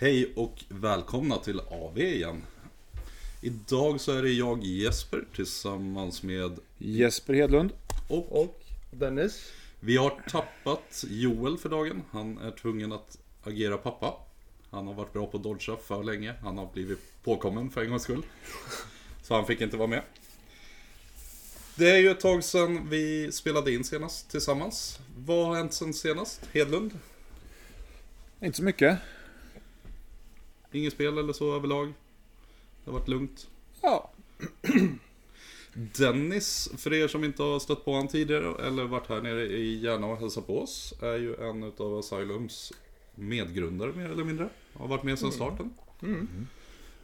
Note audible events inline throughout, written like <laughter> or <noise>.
Hej och välkomna till AV igen. Idag så är det jag Jesper tillsammans med Jesper Hedlund. och Och Dennis. vi har tappat Joel för dagen. Han är tvungen att agera pappa. Han har varit bra på att dodga för länge. Han har blivit påkommen för en gångs skull. Så han fick inte vara med. Det är ju ett tag sedan vi spelade in senast tillsammans. Vad har hänt sen senast? Hedlund? Inte så mycket. Inget spel eller så överlag? Det har varit lugnt. Ja. Dennis, för er som inte har stött på honom tidigare eller varit här nere i Järna och hälsat på oss, är ju en utav Asylums medgrundare mer eller mindre. Har varit med sedan starten.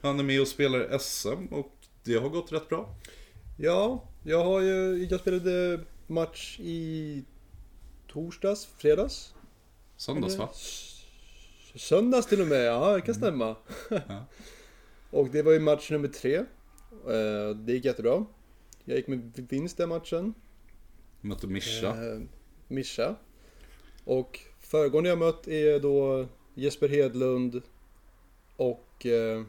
Han är med och spelar SM och det har gått rätt bra. Ja, jag har ju, jag spelade match i torsdags, fredags? Söndags va? Söndags till och med, ja det kan stämma. Ja. <laughs> och det var ju match nummer tre. Eh, Det gick jättebra. Jag gick med vinst den matchen. Mötte Mischa. Eh, Mischa. Och föregående jag mött är då Jesper Hedlund och eh,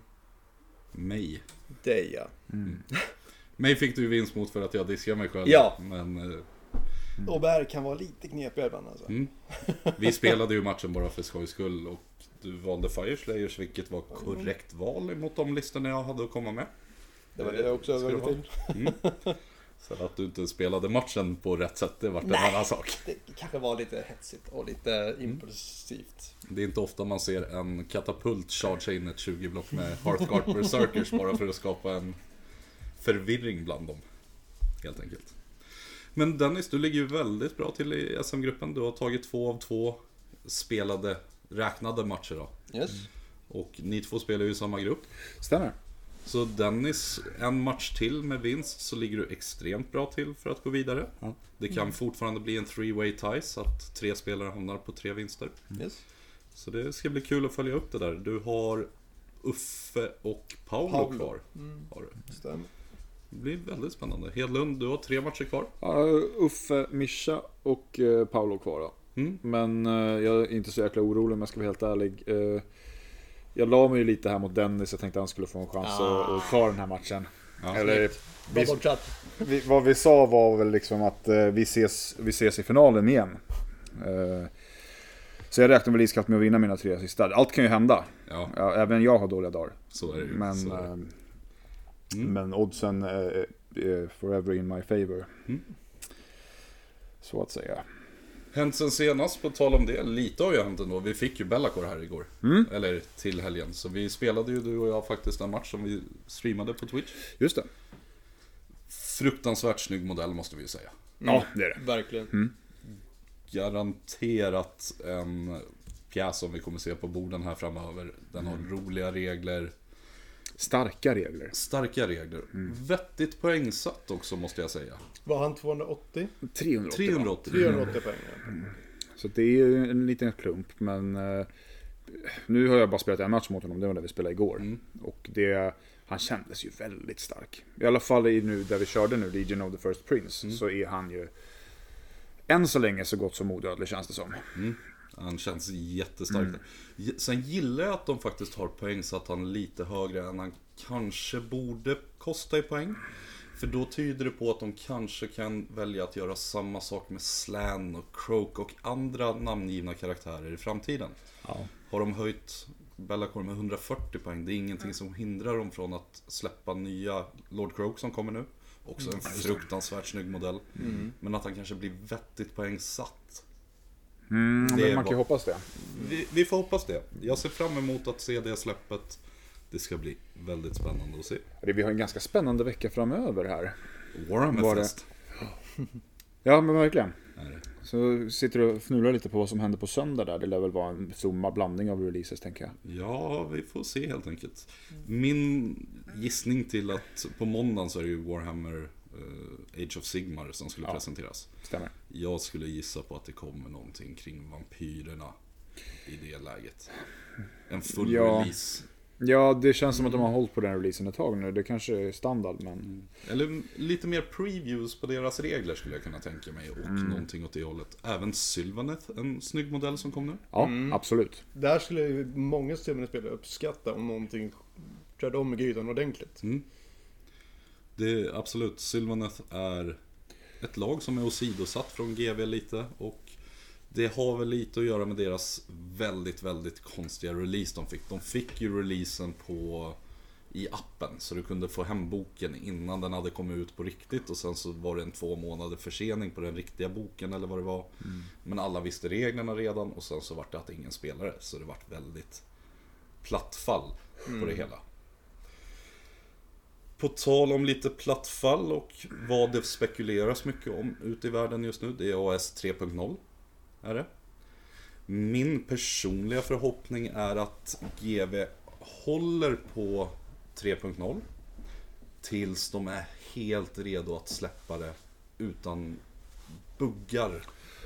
Mig. Deja. <laughs> Mig fick du vinst mot för att jag diskade mig själv. Ja. Men eh, Och Bär kan vara lite knepigare ibland alltså. mm. vi spelade ju matchen bara för skojs skull och du valde Fireslayers vilket var korrekt val emot de listorna jag hade att komma med. Det var det jag också det övervägde till. Mm. Så att du inte spelade matchen på rätt sätt, det vart en annan sak. Det kanske var lite hetsigt och lite impulsivt. Det är inte ofta man ser en katapult chargea in ett 20 block med Hearthguard Berserkers bara för att skapa en förvirring bland dem. Helt enkelt. Men Dennis, du ligger ju väldigt bra till i SM-gruppen. Du har tagit två av två spelade, räknade matcher då. Yes. Och ni två spelar ju i samma grupp. Stämmer. Så Dennis, en match till med vinst så ligger du extremt bra till för att gå vidare. Ja. Det kan fortfarande bli en three-way tie så att tre spelare hamnar på tre vinster. yes. Så det ska bli kul att följa upp det där. Du har Uffe och Paolo, Paolo. kvar. Mm. Har du. Stämmer. Det blir väldigt spännande. Hedlund, du har tre matcher kvar. Ja, Uffe, Mischa och eh, Paolo kvar då. Mm. Men eh, jag är inte så jäkla orolig om jag ska vara helt ärlig. Eh, jag la mig ju lite här mot Dennis. Jag tänkte att han skulle få en chans att, att ta den här matchen. Ja. Eller, vi, vi, vad vi sa var väl liksom att eh, vi, ses, vi ses i finalen igen. Så jag räknar väl iskallt med att vinna mina tre sista. Allt kan ju hända. Ja, Ja, även jag har dåliga dagar. så är det ju. Men, det. Mm. men oddsen är, är forever in my favor. Mm. Så att säga. Hänt sen senast, på tal om det, lite har ju hänt ändå. Vi fick ju Bellacore här igår. Mm. Eller till helgen. Så vi spelade ju du och jag faktiskt en match som vi streamade på Twitch. Just det. Fruktansvärt snygg modell måste vi ju säga. Ja, det är det. Verkligen. Garanterat en pjäs som vi kommer se på borden här framöver. Den har roliga regler. Starka regler. Starka regler. Vettigt poängsatt också måste jag säga. Var han 280? 380. 380. 380 poäng. ja. Så det är ju en liten klump, men eh, nu har jag bara spelat en match mot honom, det var när vi spelade igår. Mm. Och det, han kändes ju väldigt stark. I alla fall i nu där vi körde nu, Legion of the First Prince, så är han ju än så länge så gott som odödlig känns det som. Han känns jättestark. där. Sen gillar jag att de faktiskt har poängsatt han lite högre än han kanske borde kosta i poäng. För då tyder det på att de kanske kan välja att göra samma sak med Slan och Croak och andra namngivna karaktärer i framtiden. Ja. Har de höjt Bellacore med 140 poäng, det är ingenting som hindrar dem från att släppa nya Lord Croak som kommer nu. Också en fruktansvärt snygg modell. Men att han kanske blir vettigt poängsatt. Mm, Det men man kan ju hoppas det. Vi, vi får hoppas det. Jag ser fram emot att se det släppet. Det ska bli väldigt spännande att se. Vi har en ganska spännande vecka framöver här. Warhammerfest. Ja, men verkligen. Så sitter du och fnular lite på vad som händer på söndag där. Det lär väl vara en stor blandning av releases tänker jag. Ja, vi får se helt enkelt. Min gissning till att på måndagen så är det ju Warhammer Age of Sigmar som skulle Ja. presenteras. Stämmer. Jag skulle gissa på att det kommer någonting kring vampyrerna i det läget. En full Ja. release. Ja, det känns som att de har hållit på den releasen ett tag nu. Det kanske är standard, men... Eller lite mer previews på deras regler skulle jag kunna tänka mig. Och Mm. någonting åt det hållet. Även Sylvaneth, en snygg modell som kom nu. Ja, absolut. Där skulle många spelare uppskatta om någonting körde om i grytan ordentligt. Mm. Det är absolut, Sylvaneth är ett lag som är åsidosatt från GV lite. Och det har väl lite att göra med deras väldigt, väldigt konstiga release de fick. De fick ju releasen på i appen. Så du kunde få hem boken innan den hade kommit ut på riktigt. Och sen så var det en två månader försening på den riktiga boken eller vad det var. Men alla visste reglerna redan och sen så vart det att ingen spelare. Så det vart väldigt platt fall på det hela. På tal om lite platt fall och vad det spekuleras mycket om ute i världen just nu. Det är AS 3.0. Är det. Min personliga förhoppning är att GV håller på 3.0 tills de är helt redo att släppa det utan buggar.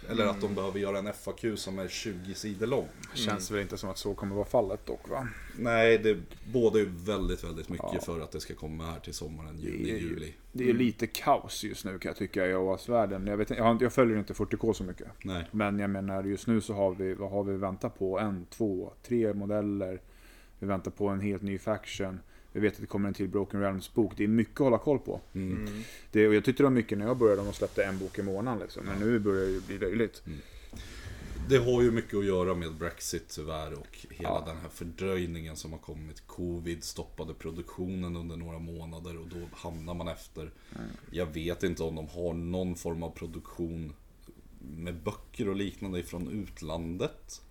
Eller att de behöver göra en FAQ som är 20 sidor lång. Känns väl inte som att så kommer vara fallet dock, va? Nej, det båda ju väldigt, väldigt mycket Ja. för att det ska komma här till sommaren, Det juni, är ju- juli. Det är lite kaos just nu kan jag tycka i OS-världen. Jag, vet, jag, jag följer inte 40K så mycket. Nej. Men jag menar just nu så har vi, vad har vi väntat på? En, två, tre modeller. Vi väntar på en helt ny faction. Vi vet att det kommer en till Broken Realms bok. Det är mycket att hålla koll på. Mm. Det, och jag tyckte det var mycket när jag började, de släppte en bok i månaden liksom. Men nu börjar det ju bli löjligt. Det har ju mycket att göra med Brexit tyvärr och hela Ja. den här fördröjningen som har kommit. Covid stoppade produktionen under några månader och då hamnar man efter. Jag vet inte om de har någon form av produktion med böcker och liknande ifrån utlandet.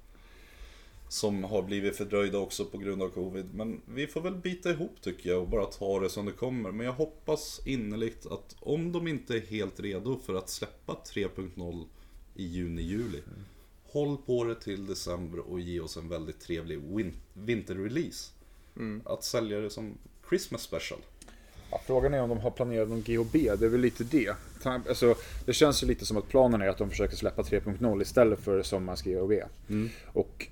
Som har blivit fördröjda också på grund av Covid. Men vi får väl bita ihop tycker jag och bara ta det som det kommer. Men jag hoppas innerligt att om de inte är helt redo för att släppa 3.0 i juni-juli. Håll på det till december och ge oss en väldigt trevlig win- vinterrelease. Att sälja det som Christmas special. Ja, frågan är om de har planerat någon GHB, det är väl lite det. Alltså, det känns ju lite som att planen är att de försöker släppa 3.0 istället för sommarens GHB. Och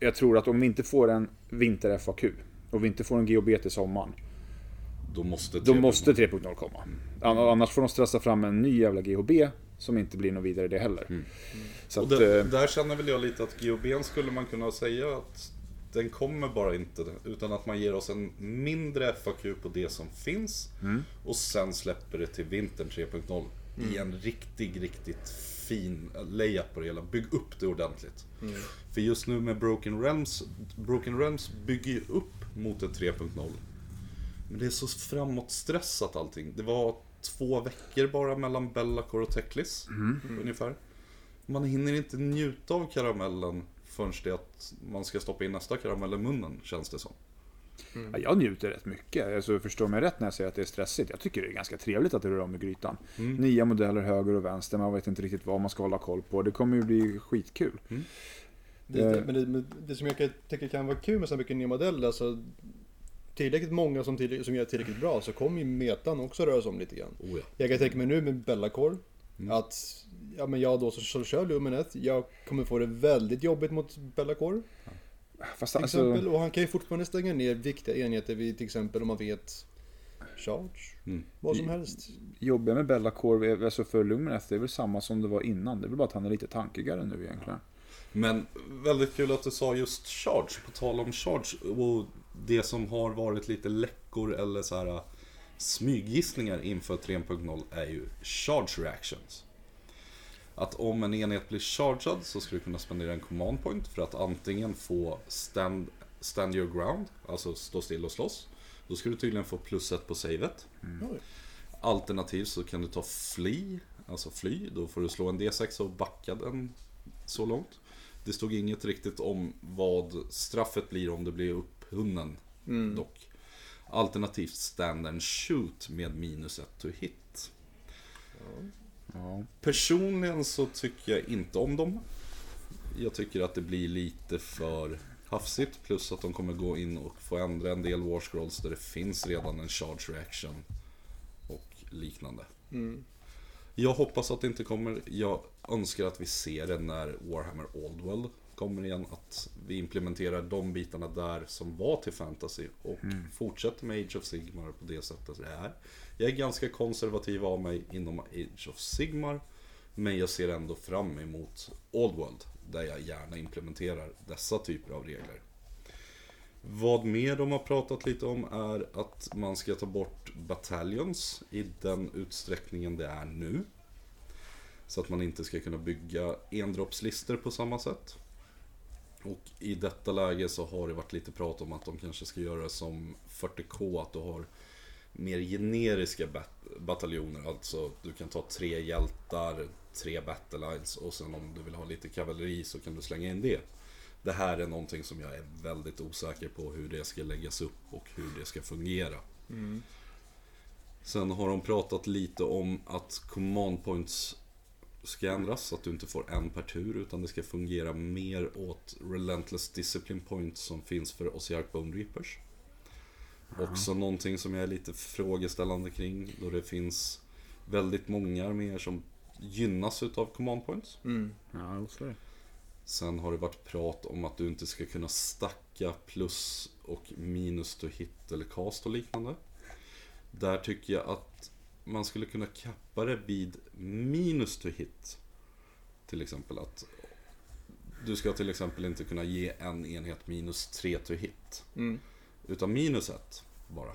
jag tror att om vi inte får en vinter-FAQ och vi inte får en GHB till sommaren, Då måste då 3.0 måste 3.0 komma. An- Annars får de stressa fram en ny jävla GHB som inte blir något vidare det heller. Så Och att, där, eh, där känner väl jag lite att GHBn skulle man kunna säga att den kommer bara inte, utan att man ger oss en mindre FAQ på det som finns och sen släpper det till vintern 3.0 i en riktig, riktigt fin layup på det hela. Bygg upp det ordentligt. För just nu med Broken Realms, Broken Realms bygger ju upp mot ett 3.0. Men det är så framåtstressat allting. Det var två veckor bara mellan Bellacore och Teklis. Ungefär. Man hinner inte njuta av karamellen förrän det att man ska stoppa in nästa karamell i munnen, känns det som. Ja, jag njuter rätt mycket. Alltså, förstår mig rätt när jag säger att det är stressigt. Jag tycker det är ganska trevligt att det rör om i grytan. Nya modeller höger och vänster, man vet inte riktigt vad man ska hålla koll på. Det kommer ju bli skitkul. Det, Eh. det, men det, men det som jag kan, tycker kan vara kul med så mycket nya modeller, alltså tillräckligt många som, tillräckligt, som gör tillräckligt bra så kommer ju metan också röra sig om lite grann. Oh ja. Jag kan tänka mig nu med Bellacore att ja, men jag då som som kör Luminet, jag kommer få det väldigt jobbigt mot Bellacore Fast till alltså, exempel. Och han kan ju fortfarande stänga ner viktiga enheter vid till exempel om man vet charge, Mm. vad som helst. jobbiga med Bellacore, alltså för Lumineth, det är väl samma som det var innan. Det är väl bara att han är lite tankigare nu egentligen. Men väldigt kul att du sa just charge, på tal om charge och det som har varit lite läckor eller så här smyggissningar inför 3.0 är ju charge reactions. Att om en enhet blir chargad så ska du kunna spendera en command point för att antingen få stand, stand your ground, alltså stå still och slåss. Då ska du tydligen få plus ett på savet. Oj. Alternativt så kan du ta fly, alltså fly. Då får du slå en D6 och backa den så långt. Det stod inget riktigt om vad straffet blir om du blir upphunnen dock. Alternativt stand and shoot med minus ett to hit. Ja. Personligen så tycker jag inte om dem. Jag tycker att det blir lite för hafsigt. Plus att de kommer gå in och få ändra en del war scrolls där det finns redan en charge reaction. Och liknande. Mm. Jag hoppas att det inte kommer. Jag önskar att vi ser det när Warhammer Oldworld kommer igen att vi implementerar de bitarna där som var till fantasy och fortsätter med Age of Sigmar på det sättet det är. Jag är ganska konservativ av mig inom Age of Sigmar. Men jag ser ändå fram emot Old World där jag gärna implementerar dessa typer av regler. Vad mer de har pratat lite om är att man ska ta bort battalions i den utsträckningen det är nu. Så att man inte ska kunna bygga endroppslistor på samma sätt. Och i detta läge så har det varit lite prat om att de kanske ska göra som 40K, att du har mer generiska bat- bataljoner. Alltså du kan ta tre hjältar, tre battlelines och sen om du vill ha lite kavalleri så kan du slänga in det. Det här är någonting som jag är väldigt osäker på hur det ska läggas upp och hur det ska fungera. Sen har de pratat lite om att command points ska ändras så att du inte får en per tur utan det ska fungera mer åt Relentless Discipline Points som finns för Osiark Bone Reapers. Också någonting som jag är lite frågeställande kring då det finns väldigt många arméer som gynnas utav command points. Ja, så är det. Sen har det varit prat om att du inte ska kunna stacka plus och minus to hit eller cast och liknande. Där tycker jag att man skulle kunna kappa det vid minus to hit. Till exempel att du ska till exempel inte kunna ge en enhet minus 3 to hit. Mm. Utan minus 1 bara.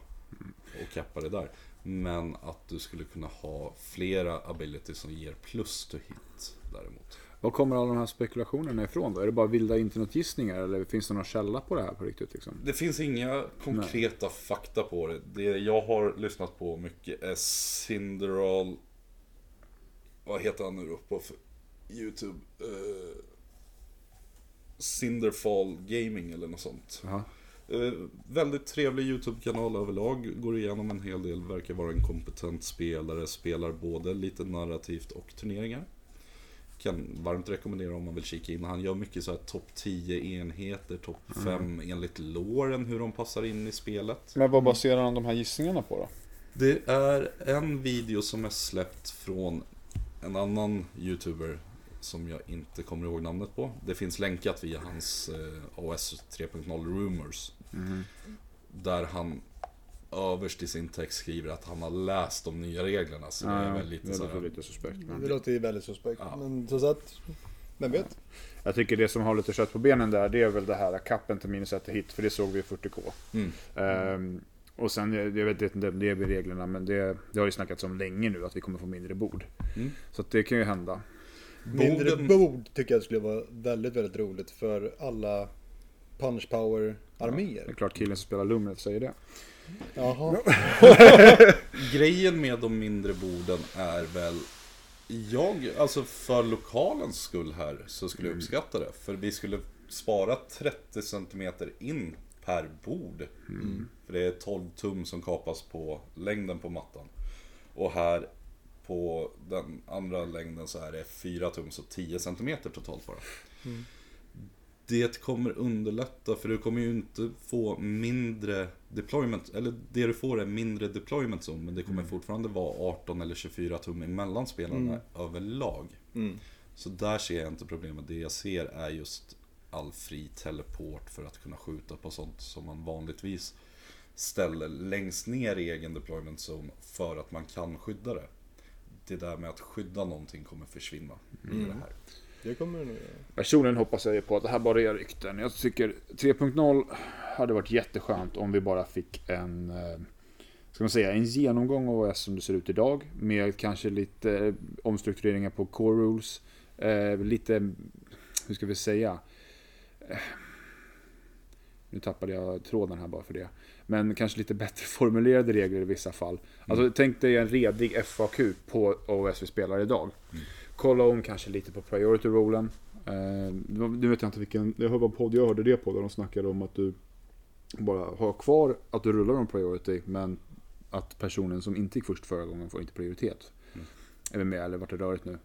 Och kappa det där. Men att du skulle kunna ha flera abilities som ger plus to hit däremot. Var kommer alla de här spekulationerna ifrån då? Är det bara vilda internetgissningar eller finns det någon källa på det här på riktigt? Liksom? Det finns inga konkreta fakta på det. Det jag har lyssnat på mycket är Cinderal... Vad heter han nu då på YouTube? Uh, Cinderfall Gaming eller något sånt. Jaha. Eh, väldigt trevlig YouTube-kanal överlag. Går igenom en hel del, verkar vara en kompetent spelare. Spelar både lite narrativt och turneringar. Kan varmt rekommendera om man vill kika in. Han gör mycket så här topp 10 enheter, topp 5 enligt låren hur de passar in i spelet. Men vad baserar han de här gissningarna på då? Det är en video som är släppt från en annan YouTuber som jag inte kommer ihåg namnet på. Det finns länkat via hans eh, OS 3.0 Rumors. Där han överst i sin text skriver att han har läst de nya reglerna. Så det är väl lite det så här, lite suspekt. men- Det låter ju väldigt suspekt. Ja. Men så att, vem vet? Jag tycker det som har lite kött på benen där, det är väl det här kappen till minus 1 hit, för det såg vi i 40K. Mm. Ehm, och sen, jag vet inte om det blir reglerna, men det, det har ju snackats om länge nu att vi kommer få mindre bord. Mm. Så att det kan ju hända. Mindre bord tycker jag skulle vara väldigt, väldigt roligt för alla punch power Det är arméer. klart killen som spelar Lumnet säger det. Jaha. <laughs> Grejen med de mindre borden är väl Jag, alltså för lokalens skull här så skulle jag uppskatta det. För vi skulle spara 30 cm in per bord. För det är 12 tum som kapas på längden på mattan. Och här på den andra längden så är det 4 tum, så 10 cm totalt bara. Det kommer underlätta för du kommer ju inte få mindre deployment, eller det du får är mindre deployment zone men det kommer fortfarande vara 18 eller 24 tum emellan spelarna överlag. Mm. Så där ser jag inte problemet. Det jag ser är just all fri teleport för att kunna skjuta på sånt som man vanligtvis ställer längst ner i egen deployment zone för att man kan skydda det. Det där med att skydda någonting kommer försvinna i det här. Det kommer göra. Personligen hoppas jag ju på att det här bara är rykten. Jag tycker 3.0 hade varit jätteskönt om vi bara fick en, eh, ska man säga, en genomgång av OS som det ser ut idag. Med kanske lite eh, omstruktureringar på core rules. Eh, lite, hur ska vi säga? Nu tappade jag tråden här bara för det. Men kanske lite bättre <laughs> formulerade regler i vissa fall. Alltså tänk dig en redig FAQ på OS vi spelar idag. Kolla om kanske lite på priority rollen. Eh, nu vet jag inte vilken, jag hörde vad podd jag hörde det på där de snackade om att du bara har kvar att du rullar om priority men att personen som inte gick först förra gången får inte prioritet. Är vi med eller vart det rörigt nu?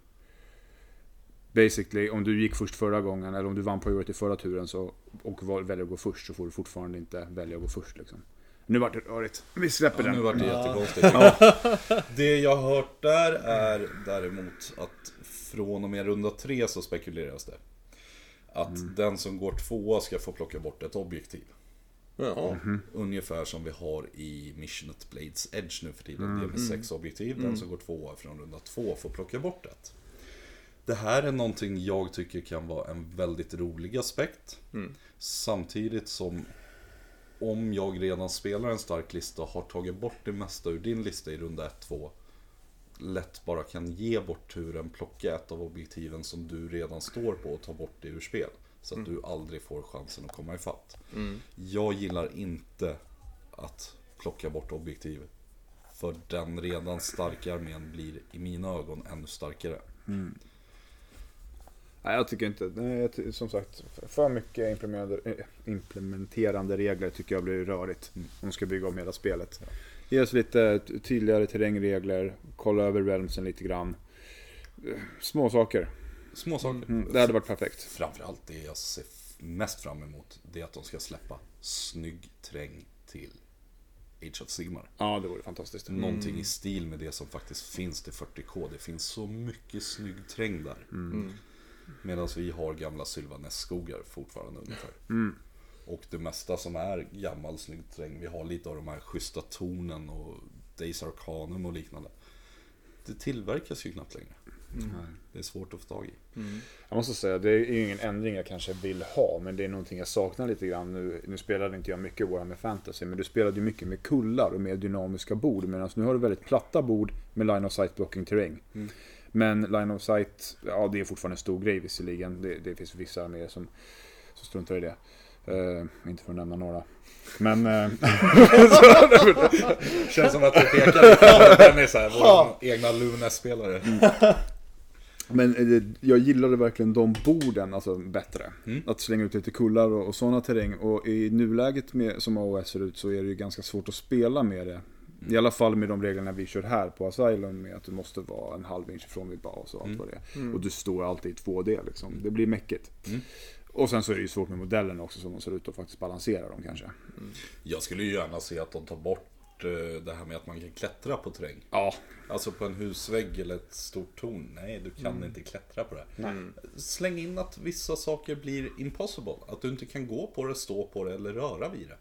Basically, om du gick först förra gången eller om du vann priority förra turen så, och väljer att gå först så får du fortfarande inte välja att gå först. Liksom. Nu vart det rörigt. Vi släpper Ja, nu den. vart det jättekonstigt. <laughs> Det jag har hört där är däremot att från och med runda tre så spekuleras det. Att den som går tvåa ska få plocka bort ett objektiv. Jaha. Ungefär som vi har i Mission at Blades Edge nu för tiden. Det är med sex objektiv. Den som går tvåa från runda två får plocka bort ett. Det här är någonting jag tycker kan vara en väldigt rolig aspekt. Samtidigt som om jag redan spelar en stark lista och har tagit bort det mesta ur din lista i runda 1-2 lätt bara kan ge bort turen, plocka ett av objektiven som du redan står på och ta bort det ur spel. Så att du aldrig får chansen att komma ifatt. Jag gillar inte att plocka bort objektiv. För den redan starka armén blir i mina ögon ännu starkare. Nej, jag tycker inte. Nej, som sagt, för mycket implementerande, eh, implementerande regler tycker jag blir rörigt. Om man ska bygga om hela spelet. Ge oss lite tydligare terrängregler, kolla över realmsen lite grann. Små saker. Små saker. Mm, det hade varit perfekt. Framförallt det jag ser mest fram emot, det är att de ska släppa snygg terräng till Age of Sigmar. Ja, det vore fantastiskt. Någonting i stil med det som faktiskt finns till 40K. Det finns så mycket snygg terräng där. Medan vi har gamla Sylvanässkogar fortfarande ungefär. Och det mesta som är gammal snygg terräng, vi har lite av de här schyssta tornen och Days Arcanum och liknande. Det tillverkas ju knappt längre. Det är svårt att få tag i. Jag måste säga, det är ju ingen ändring jag kanske vill ha, men det är någonting jag saknar lite grann. Nu, nu spelade inte jag mycket Warhammer Fantasy, men du spelade ju mycket med kullar och mer dynamiska bord. Medan nu har du väldigt platta bord med line of sight blocking terräng. Men line of sight, ja det är fortfarande en stor grej visserligen. Det, det finns vissa arméer som, som struntar i det. Eh, inte för att nämna några. Men... eh, <laughs> <laughs> Känns som att du pekar lite. Den är såhär, vår egna Lunes-spelare. Men eh, jag gillade verkligen de borden alltså, bättre. Mm. Att slänga ut lite kullar och, och sådana terräng. Och i nuläget med, som AOS ser ut så är det ju ganska svårt att spela med det. I alla fall med de reglerna vi kör här på Asylum med att du måste vara en halv inch ifrån vid bas och allt vad det är. Och du står alltid i 2D liksom. Det blir mäckigt. Och sen så är det ju svårt med modellerna också som de ser ut att faktiskt balansera dem kanske. Jag skulle ju gärna se att de tar bort eh, det här med att man kan klättra på terräng. Ja, Alltså på en husvägg eller ett stort torn. Nej, du kan inte klättra på det. Släng in att vissa saker blir impossible. Att du inte kan gå på det, stå på det eller röra vid det.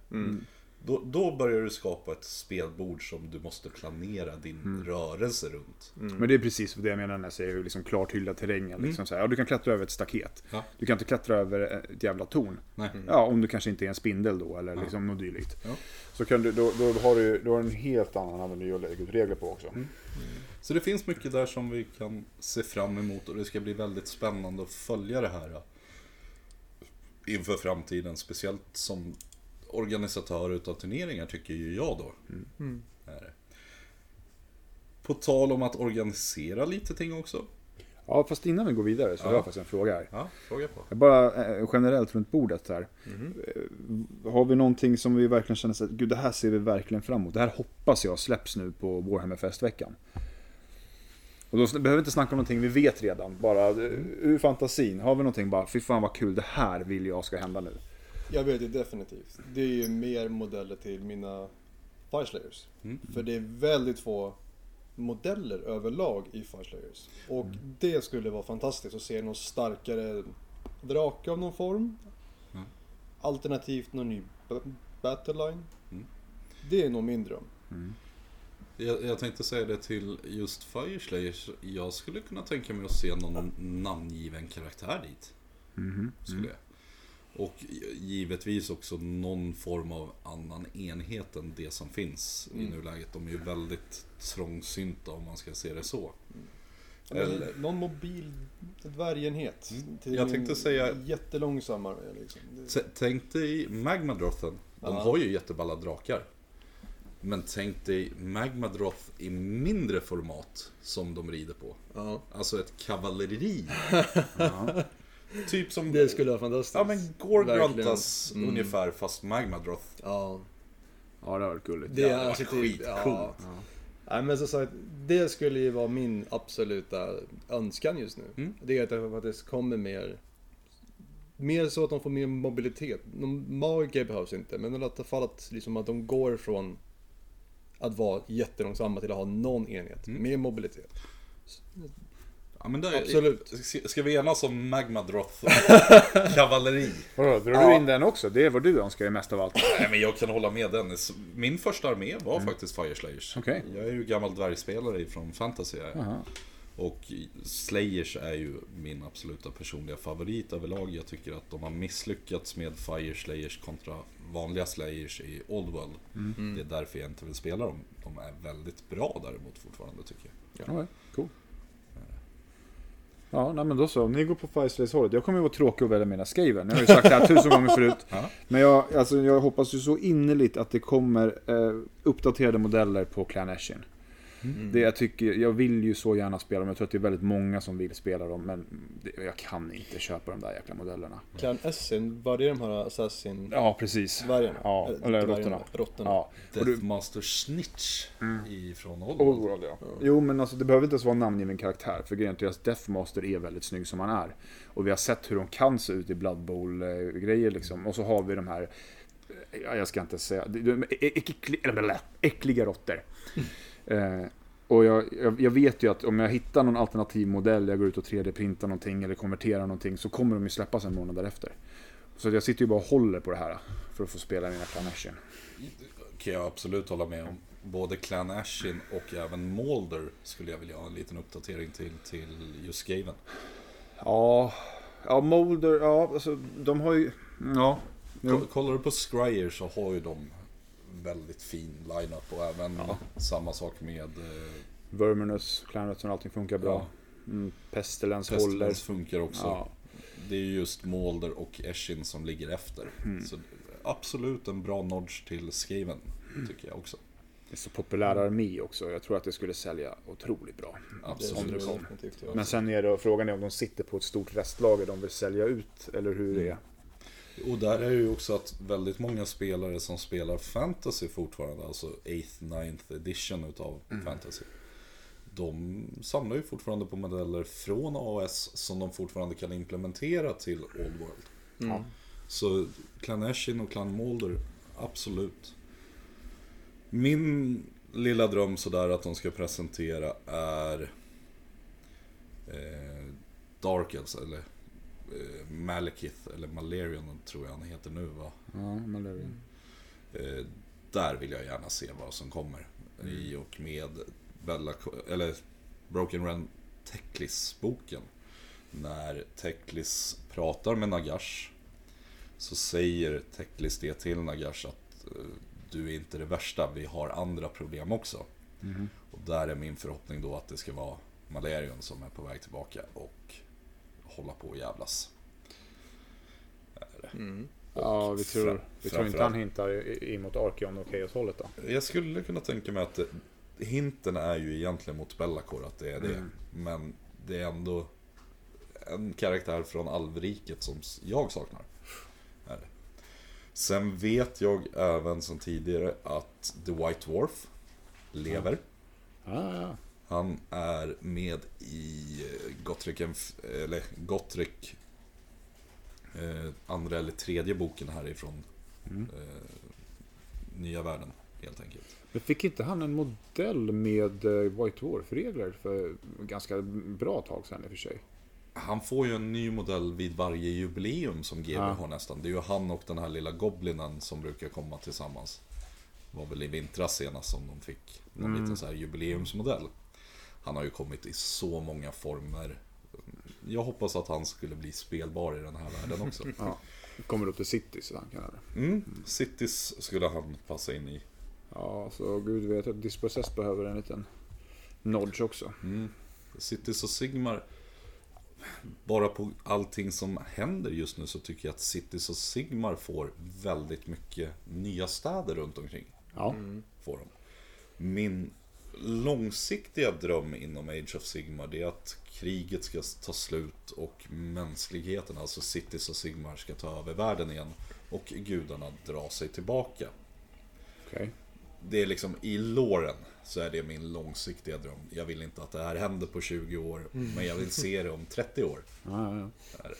Då, då börjar du skapa ett spelbord som du måste planera din rörelse runt. Men det är precis det jag menar när jag säger liksom klart hylla terrängen. Liksom så här, ja, du kan klättra över ett staket. Ja. Du kan inte klättra över ett jävla torn. Nej. Ja, om du kanske inte är en spindel då eller liksom något dylikt. Ja. Så kan du, då, då har du då har en helt annan aveny att lägga ut regler på också. Så det finns mycket där som vi kan se fram emot och det ska bli väldigt spännande att följa det här ja, inför framtiden. Speciellt som organisatör utav turneringar tycker ju jag då. Är det. På tal om att organisera lite ting också. Ja, fast innan vi går vidare så Ja. har jag faktiskt en fråga här. Ja, fråga på. Bara eh, generellt runt bordet här. Eh, Har vi någonting som vi verkligen känner så att gud det här ser vi verkligen fram emot. Det här hoppas jag släpps nu på Warhammer Festveckan. Och då behöver vi inte snacka om någonting vi vet redan. Bara eh, ur fantasin. Har vi någonting bara, fy fan vad kul, det här vill jag ska hända nu. Jag vet ju definitivt. Det är ju mer modeller till mina Fireslayers. Mm. För det är väldigt få modeller överlag i Fireslayers. Och det skulle vara fantastiskt att se någon starkare drake av någon form. Mm. Alternativt någon ny Battleline. Mm. Det är nog min dröm. Jag, jag tänkte säga det till just Fireslayers. Jag skulle kunna tänka mig att se någon namngiven karaktär dit. Skulle jag. Och givetvis också någon form av annan enhet än det som finns i nuläget. De är ju väldigt trångsynta om man ska se det så. Eller- Någon mobil dvärgenhet. Till Jag tänkte säga- Jättelångsam armé liksom. Det- Tänk dig Magmadrothen. De Ja. har ju jätteballa drakar. Men tänk dig Magmadroth i mindre format som de rider på. Ja. Alltså ett kavalleri. <laughs> Typ som... Det skulle vara fantastiskt. Ja men Verkligen. Mm. ungefär fast Magmadroth. Ja. Ja, det har varit gulligt. Det är hade alltså varit typ, skitcoolt. ja. Nej men som sagt, det skulle ju vara min absoluta önskan just nu. Mm. Det är att det faktiskt kommer mer Mer så att de får mer mobilitet. De magiker behövs inte, men i alla fall att, liksom, att de går från att vara jättelångsamma till att ha någon enhet. Mm. Mer mobilitet. Ja, men det, Absolut. Ska- Ska vi enas om Magmadroth <laughs> kavalleri? Vadå, drar Ja. du in den också? Det är vad du önskar mest av allt. Nej men jag kan hålla med Dennis. Min första armé var faktiskt Fire Slayers. Okej. Jag är ju gammal dvärgspelare från fantasy. Och Slayers är ju min absoluta personliga favorit överlag. Jag tycker att de har misslyckats med Fire Slayers kontra vanliga Slayers i Old World. Det är därför jag inte vill spela dem. De är väldigt bra däremot fortfarande tycker jag. Ja, cool. Ja, nej men då så. Ni går på Firestlays hållet. Jag kommer ju vara tråkig och välja mina Skaven. Jag har ju sagt det här tusen gånger förut. Ja. Men jag, alltså, jag hoppas ju så innerligt att det kommer eh, uppdaterade modeller på Clan Ashin. Det jag, tycker, jag vill ju så gärna spela dem. Jag tror att det är väldigt många som vill spela dem. Men det, jag kan inte köpa de där jäkla modellerna. Clan Essin, var det de här Assassin Ja, precis. vargarna? Ja, inte eller råttorna. Råttorna. Ja. Deathmaster Snitch ifrån Old Old World. World ja. Jo men alltså det behöver inte ens vara en namngiven karaktär. För grejen är att deras Deathmaster är väldigt snygg som han är. Och vi har sett hur de kan se ut i Blood Bowl-grejer liksom. Och så har vi de här, eh, ja, jag ska inte säga, äckliga råttor. Eh, och jag, jag, jag vet ju att om jag hittar någon alternativ modell, jag går ut och 3D-printar någonting eller konverterar någonting, så kommer de ju släppas en månad därefter. Så jag sitter ju bara och håller på det här för att få spela mina Clan Ashen. kan jag absolut hålla med om. Både Clan Ashin och även Molder skulle jag vilja ha en liten uppdatering till, till just Skaven. Ja, ja Molder, ja alltså de har ju, ja. Kollar du på Scryer så har ju de väldigt fin lineup och även samma sak med eh, Verminus, Clanratson, allting funkar bra. Ja. Mm, Pestilence håller. Pestilence funkar också. Ja. Det är ju just Molder och Eshin som ligger efter. Mm. Så absolut en bra nodge till Skaven, tycker jag också. Det är så populär armé också. Jag tror att det skulle sälja otroligt bra. Absolut. Om det kom. Men sen är det frågan är om de sitter på ett stort restlager de vill sälja ut eller hur det är. Och där är ju också att väldigt många spelare som spelar fantasy fortfarande, alltså 8th, 9th edition utav Mm. fantasy. De samlar ju fortfarande på modeller från AS som de fortfarande kan implementera till Old World. Mm. Så Clan Ashin och Clan Molder, absolut. Min lilla dröm sådär att de ska presentera är eh, Dark Elves, eller eh, Malekith, eller Malerion tror jag han heter nu va. Ja, Malarian. Eh, där vill jag gärna se vad som kommer. I och med Bella, eller Broken Realm Teklis-boken. När Teklis pratar med Nagash så säger Teklis det till Nagash att eh, du är inte det värsta, vi har andra problem också. Mhm. Och där är min förhoppning då att det ska vara Malerion som är på väg tillbaka och hålla på och jävlas. Mm. Ja, vi tror, fra- vi tror inte han hintar i- in mot Arkeon och Chaos-hållet då. Jag skulle kunna tänka mig att det, hinten är ju egentligen mot Bellacor att det är det. Mm. Men det är ändå en karaktär från alvriket som jag saknar. Det. Sen vet jag även som tidigare att The White Dwarf lever. Ja, ja. Han är med i eh, Gottrick, eller Gottrick eh, andra eller tredje boken härifrån Mm. eh, Nya Världen helt enkelt. Men fick inte han en modell med eh, White Dwarf-regler för ganska bra tag sedan i och för sig? Han får ju en ny modell vid varje jubileum som GB Ja. har nästan. Det är ju han och den här lilla goblinen som brukar komma tillsammans. var väl i vintras senast som de fick någon Mm. liten så här jubileumsmodell. Han har ju kommit i så många former. Jag hoppas att han skulle bli spelbar i den här världen också. <laughs> Ja. Kommer upp till City så han kan det. Mm. Cities skulle han passa in i. Ja, så gud vet att Dispossess behöver en liten nodge också. Mm. Cities och Sigmar. Bara på allting som händer just nu så tycker jag att Cities och Sigmar får väldigt mycket nya städer runt omkring. Ja, Får de. Min långsiktiga dröm inom Age of Sigmar det är att kriget ska ta slut och mänskligheten, alltså Cities och Sigmar, ska ta över världen igen. Och gudarna dra sig tillbaka. okej. Det är liksom i låren så är det min långsiktiga dröm. Jag vill inte att det här händer på 20 år, men jag vill se det om 30 år. <laughs> Ja, ja, det.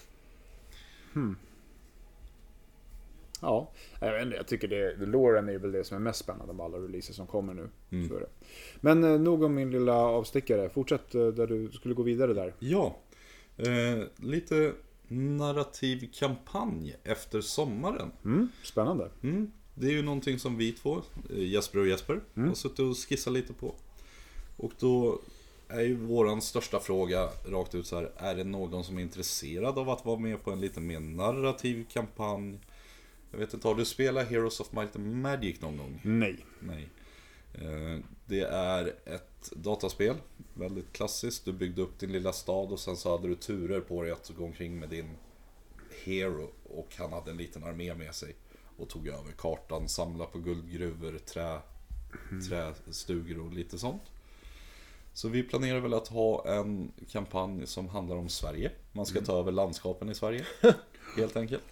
Ja, jag, vet inte, jag tycker det, Lauren är väl det som är mest spännande av alla releaser som kommer nu. Mm. Så är det. Men eh, nog om min lilla avstickare. Fortsätt eh, där du skulle gå vidare där. Ja, eh, lite narrativ kampanj efter sommaren. Mm, spännande. Mm. Det är ju någonting som vi två, eh, Jesper och Jesper, har suttit och skissat lite på. Och då är ju våran största fråga rakt ut så här, är det någon som är intresserad av att vara med på en lite mer narrativ kampanj? Jag vet inte, har du spelat Heroes of Might and Magic någon gång? Nej. Nej. Eh, Det är ett dataspel, väldigt klassiskt. Du byggde upp din lilla stad och sen så hade du turer på dig att gå omkring med din hero. Och han hade en liten armé med sig. Och tog över kartan, samlade på guldgruvor, trä, trästugor och lite sånt. Så vi planerar väl att ha en kampanj som handlar om Sverige. Man ska ta över landskapen i Sverige. <laughs> Helt enkelt.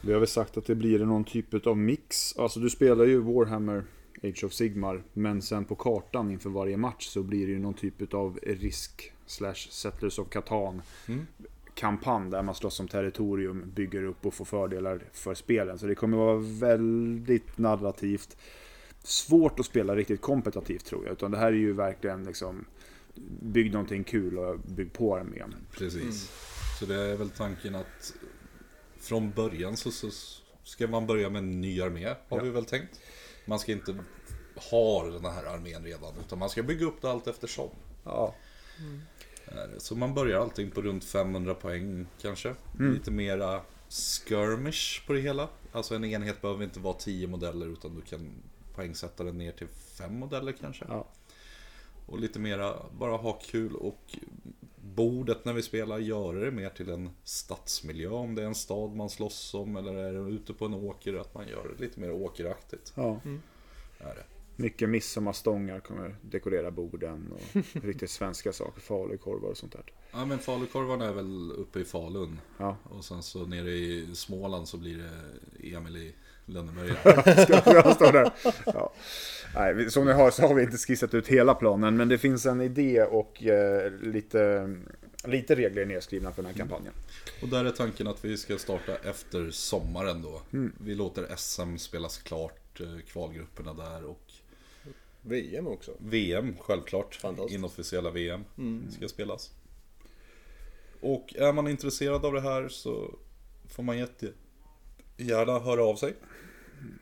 Vi har väl sagt att det blir någon typ av mix. Alltså du spelar ju Warhammer Age of Sigmar. Men sen på kartan inför varje match så blir det ju någon typ av risk slash Settlers of Catan Mm. kampanj där man slåss om territorium, bygger upp och får fördelar för spelen. Så det kommer vara väldigt narrativt. Svårt att spela riktigt kompetitivt tror jag. Utan det här är ju verkligen liksom Bygg någonting kul och bygg på armén. Precis. Så det är väl tanken att från början så, så ska man börja med en ny armé, har Ja. vi väl tänkt. Man ska inte ha den här armén redan, utan man ska bygga upp det allt eftersom. Ja. Det. Så man börjar allting på runt 500 poäng kanske. Lite mera skirmish på det hela. Alltså en enhet behöver inte vara 10 modeller utan du kan poängsätta den ner till 5 modeller kanske. Ja. Och lite mera bara ha kul och bordet när vi spelar göra det mer till en stadsmiljö. Om det är en stad man slåss om eller är det ute på en åker. Att man gör det lite mer åkeraktigt. ja. Är det. Mycket midsommarstångar kommer dekorera borden och <laughs> riktigt svenska saker, falukorvar och sånt där. Ja men falukorvarna är väl uppe i Falun. Ja. Och sen så nere i Småland så blir det Emil i Lönneberga. <laughs> Ska där? Ja. Nej, som ni hör så har vi inte skissat ut hela planen, men det finns en idé och eh, lite, lite regler nedskrivna för den här kampanjen. Och där är tanken att vi ska starta efter sommaren då. Vi låter SM spelas klart, eh, kvalgrupperna där och VM också. VM självklart. Inofficiella VM ska spelas. Och är man intresserad av det här så får man jättegärna höra av sig.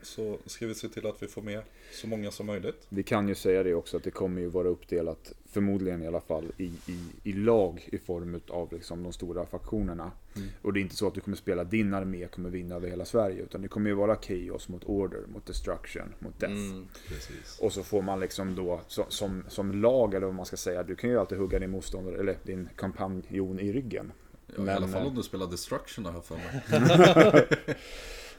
Så ska vi se till att vi får med så många som möjligt. Vi kan ju säga det också att det kommer ju vara uppdelat, förmodligen i alla fall, i, i, i lag i form av liksom de stora faktionerna. Och det är inte så att du kommer spela din armé kommer vinna över hela Sverige, utan det kommer ju vara Chaos mot Order, mot Destruction, mot Death. Mm. Och så får man liksom då som, som, som lag, eller vad man ska säga, du kan ju alltid hugga din motståndare, eller din kampanjon i ryggen. Ja, I Men, alla fall eh, om du spelar Destruction har jag för mig. <laughs>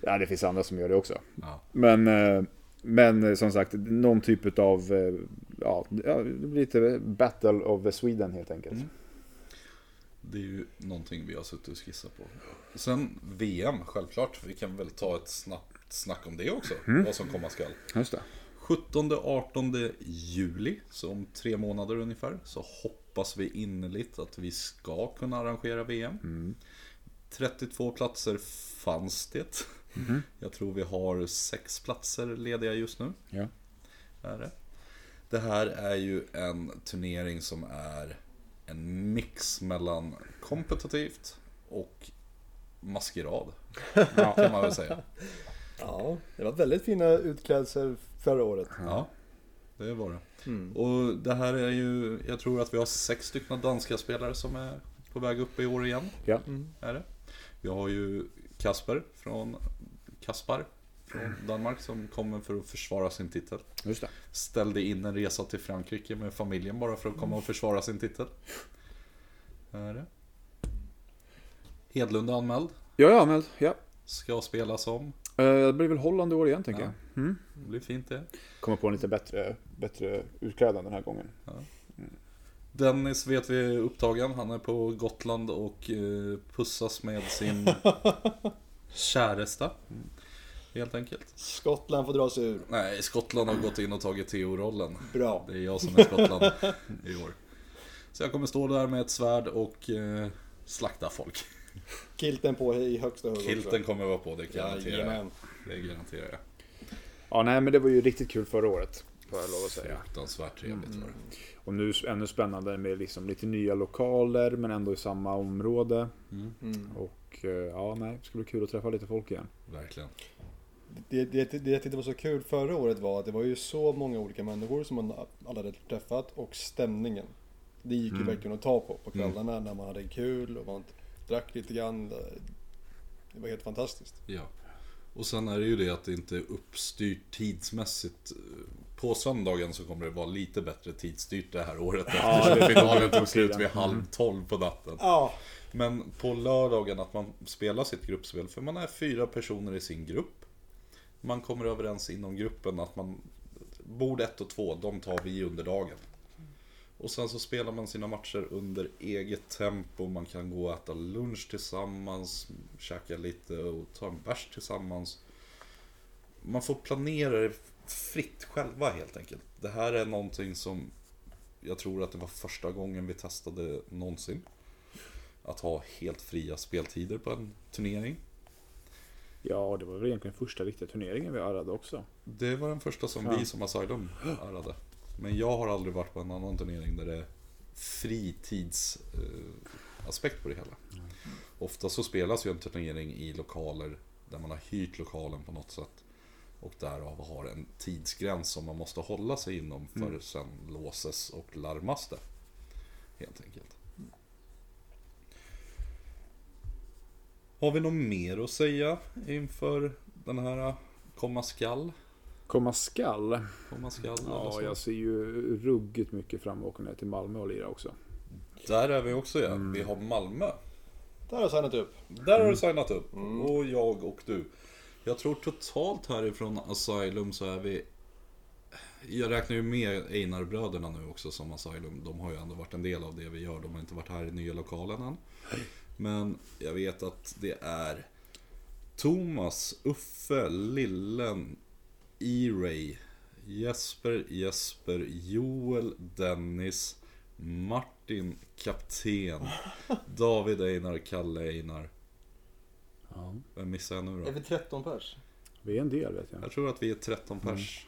Ja, det finns andra som gör det också. Ja. Men, eh, men eh, som sagt, någon typ av, ja, lite Battle of Sweden helt enkelt. Mm. Det är ju någonting vi har suttit och skissat på. Sen VM, självklart. Vi kan väl ta ett snabbt snack om det också. Vad som komma skall. Just det. 17-18 juli, så om tre månader ungefär, så hoppas vi innerligt att vi ska kunna arrangera VM. 32 platser fanns det. Jag tror vi har sex platser lediga just nu. Ja. Är det. det här är ju en turnering som är en mix mellan kompetitivt och maskerad. <laughs> Kan man väl säga. Ja, det var väldigt fina utklädsel förra året. Ja, det var det. Och det här är ju, jag tror att vi har sex stycken danska spelare som är på väg upp i år igen. Ja. Är det. Vi har ju Kasper från Kaspar från Danmark som kommer för att försvara sin titel. Just det. Ställde in en resa till Frankrike med familjen bara för att komma och försvara sin titel. Är det. Hedlund är anmäld. Jag är anmäld, ja. Ska spela som. Eh, Det blir väl Holland i år igen tänker Ja. jag. Mm. Det blir fint det. Kommer på en lite bättre, bättre utklädnad den här gången. Dennis vet vi är upptagen. Han är på Gotland och eh, pussas med sin <laughs> käresta. Helt enkelt. Skottland får dra sig ur. Nej, Skottland har gått in och tagit Theo-rollen. Bra. Det är jag som är Skottland i år. Så jag kommer stå där med ett svärd och eh, slakta folk. Kilten på i högsta hugg Kilten kommer vara på, det kan jag också. Det garanterar jag. Ja, nej men det var ju riktigt kul förra året. Får jag lov att säga. Fruktansvärt trevligt var det. Och nu ännu spännande med liksom lite nya lokaler men ändå i samma område. Mm. Och eh, ja, nej, det ska bli kul att träffa lite folk igen. Verkligen. Det, det, det jag tyckte var så kul förra året var att det var ju så många olika människor som man alla hade träffat och stämningen. Det gick ju verkligen att ta på på kvällarna när man hade kul och man drack lite grann. Det var helt fantastiskt. Ja. Och sen är det ju det att det inte är uppstyrt tidsmässigt. På söndagen så kommer det vara lite bättre tidsstyrt det här året. Ja, eftersom finalen tog <laughs> slut vid halv tolv på natten. Ja. Men på lördagen att man spelar sitt gruppspel, för man är fyra personer i sin grupp. Man kommer överens inom gruppen att man, bord ett och två, de tar vi under dagen. Och sen så spelar man sina matcher under eget tempo, man kan gå och äta lunch tillsammans, käka lite och ta en bärs tillsammans. Man får planera det fritt själva helt enkelt. Det här är någonting som jag tror att det var första gången vi testade någonsin att ha helt fria speltider på en turnering. Ja, det var väl egentligen första riktiga turneringen vi arrade också. Det var den första som Ja. vi som Asylum arrade. Men jag har aldrig varit på en annan turnering där det är fritidsaspekt eh, på det hela. Ofta så spelas ju en turnering i lokaler där man har hyrt lokalen på något sätt. Och därav har en tidsgräns som man måste hålla sig inom för sen låses och larmas det. Helt enkelt. Har vi något mer att säga inför den här komma skall? Komma skall. Komma skall Ja, jag ser ju ruggigt mycket fram och åka ner till Malmö och lira också. Där är vi också ja. Vi har Malmö. Där har jag signat upp. Där har du signat upp. Och jag och du. Jag tror totalt härifrån Asylum så är vi... Jag räknar ju med Einar-bröderna nu också som Asylum. De har ju ändå varit en del av det vi gör. De har inte varit här i nya lokalen än. Men jag vet att det är Thomas, Uffe, Lillen, E-Ray, Jesper, Jesper, Joel, Dennis, Martin, Kapten, <laughs> David Einar, Kalle Einar. Ja. Vem missar jag nu då? Är vi 13 pers? Vi är en del vet jag. Jag tror att vi är 13 pers.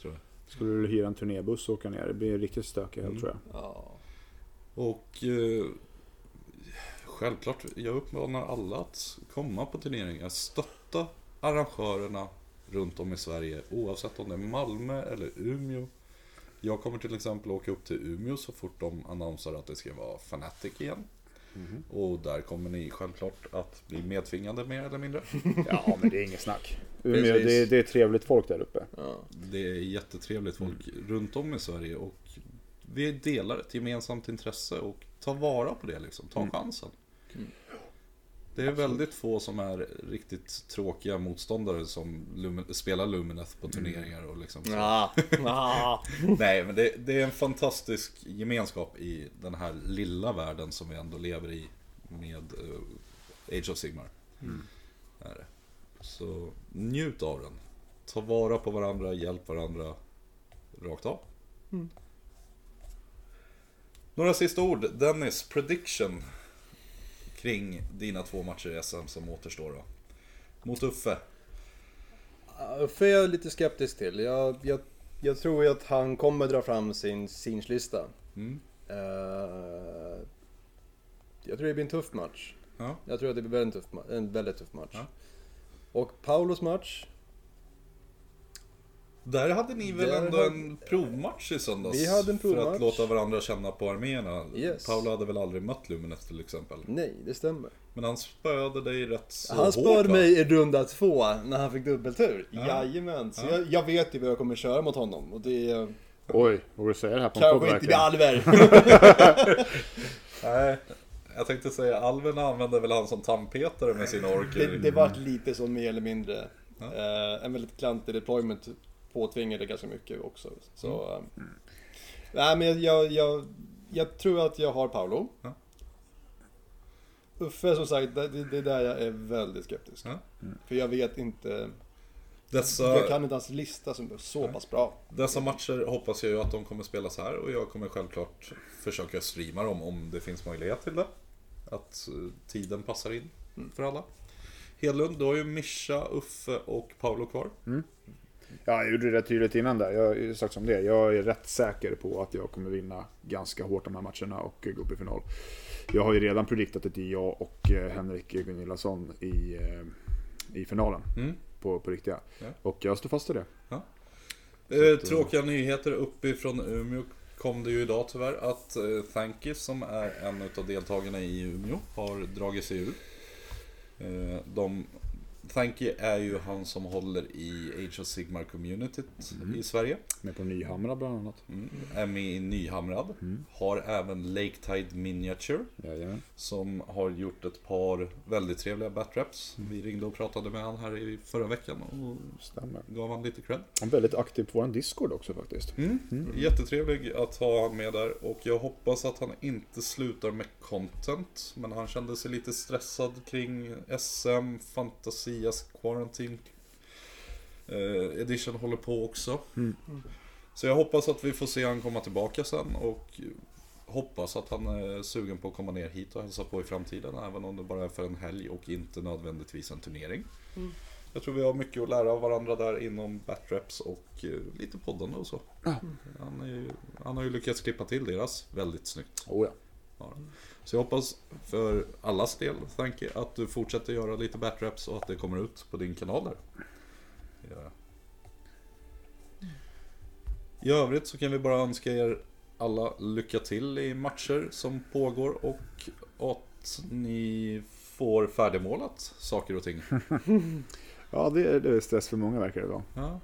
Tror jag. Skulle du hyra en turnébuss och åka ner, det blir riktigt stökig helg tror jag. Ja. Och eh, självklart, jag uppmanar alla att komma på turneringar. Stötta arrangörerna runt om i Sverige. Oavsett om det är Malmö eller Umeå. Jag kommer till exempel åka upp till Umeå så fort de annonserar att det ska vara Fanatic igen. Och där kommer ni självklart att bli medtvingade mer eller mindre. <laughs> Ja, men det är inget snack. Umeå, det, det är trevligt folk där uppe. ja. Det är jättetrevligt folk runt om i Sverige och vi delar ett gemensamt intresse och ta vara på det liksom. Ta chansen. Det är väldigt få som är riktigt tråkiga motståndare som Lumen, spelar Lumineth på turneringar och liksom så. Ja. <laughs> Ja. Nej, men det, det är en fantastisk gemenskap i den här lilla världen som vi ändå lever i med eh, Age of Sigmar. Det. Så njut av den. Ta vara på varandra, hjälp varandra rakt av. Några sista ord. Dennis, prediction kring dina två matcher i SM som återstår då. Mot Uffe. Uffe är jag lite skeptisk till. Jag, jag, jag tror ju att han kommer dra fram sin sinslista. Mm. Eh, jag tror det blir en tuff match. Ja. Jag tror att det blir en, tuff, en väldigt tuff match. Ja. Och Paulos match. Där hade ni väl ändå hade- en provmatch i söndags? Vi hade en För att provmatch. låta varandra känna på arméerna. Yes. Paolo hade väl aldrig mött Lumineth till exempel. Nej, det stämmer. Men han spöade dig rätt så han hårt spöade va? mig i runda två när han fick dubbeltur. Ja. Jajamän. Så Ja. jag, jag vet ju vad jag kommer köra mot honom. Och det är Oj, vågar du säga det här på en podd kanske inte blir Alver. <laughs> Nej, jag tänkte säga Alven använde väl han som tandpetare med sina orker. det, det vart lite så mer eller mindre. Ja. Eh, en väldigt klantig deployment påtvingade ganska mycket också. Så, Mm. eh, nej men jag, jag, jag tror att jag har Paolo. Ja. Uffe som sagt, det, det är där jag är väldigt skeptisk. Ja. För jag vet inte, Dessa, jag kan inte ens lista som är så pass bra. dessa matcher hoppas jag ju att de kommer spelas här och jag kommer självklart försöka streama dem om det finns möjlighet till det. Att eh, tiden passar in för alla. Hedlund, du har ju Mischa, Uffe och Paolo kvar. Ja, jag gjorde det rätt tydligt innan där. Jag har sagt som det. Jag är rätt säker på att jag kommer vinna ganska hårt de här matcherna och gå upp i final. Jag har ju redan prediktat att det är jag och eh, Henrik Gunillasson i, eh, i finalen. Mm. På, på riktiga. Ja. Och jag står fast i det. Eh, tråkiga nyheter uppifrån Umeå kom det ju idag tyvärr att Thanky som är en av deltagarna i Umeå har dragit sig ur. De, Thanky är ju han som håller i Age of Sigmar communityt i Sverige. Med på Nyhamra bland annat. Mm. Är med i Nyhamrad. Har även Lake Tide Miniature. Jajamän. Som har gjort ett par väldigt trevliga batraps. Vi ringde och pratade med han här i förra veckan och Stämmer. gav han lite cred. Han är väldigt aktiv på vår Discord också faktiskt. Mm. Jättetrevlig att ha med där och jag hoppas att han inte slutar med content. Men han kände sig lite stressad kring SM, Fantasias Quarantine eh, Edition håller på också. Så jag hoppas att vi får se han komma tillbaka sen och hoppas att han är sugen på att komma ner hit och hälsa på i framtiden. Även om det bara är för en helg och inte nödvändigtvis en turnering. Jag tror vi har mycket att lära av varandra där inom Batraps och eh, lite poddande och så. Han, är ju, han har ju lyckats klippa till deras väldigt snyggt. Oh ja. Ja. Så jag hoppas för allas del, Thanky, att du fortsätter göra lite Batraps och att det kommer ut på din kanal där. Ja. I övrigt så kan vi bara önska er alla lycka till i matcher som pågår och att ni får färdigmålat saker och ting. <laughs> Ja, det är, det är stress för många verkar det vara. Ja.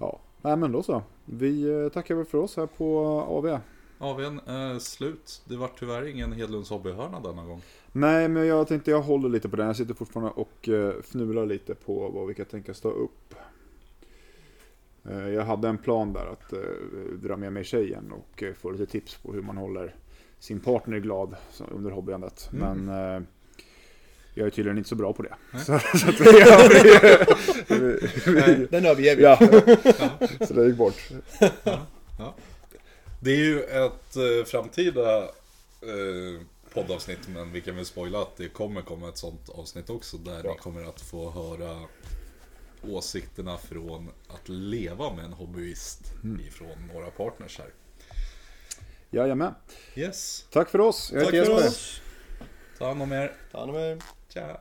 Ja, nej men då så. Vi eh, tackar väl för oss här på AV. AWn är slut. Det var tyvärr ingen Hedlunds hobbyhörna denna gång. Nej, men jag tänkte jag håller lite på den. Jag sitter fortfarande och eh, fnular lite på vad vi kan tänkas ta upp. Eh, Jag hade en plan där att eh, dra med mig tjejen och eh, få lite tips på hur man håller sin partner glad under hobbyandet. Mm. Men eh, jag är tydligen inte så bra på det. Nej. Så, <laughs> så att vi, ja, vi, vi, vi, Den överger vi. ja, så det gick bort. Det är ju ett eh, framtida eh, poddavsnitt, men vi kan väl spoila att det kommer komma ett sånt avsnitt också, där Ja. ni kommer att få höra åsikterna från att leva med en hobbyist ifrån några partners här. Jajamän. Yes, Tack för oss. Jag Tack heter för Jesper. oss. ta hand om er. Ta hand om er. Tja!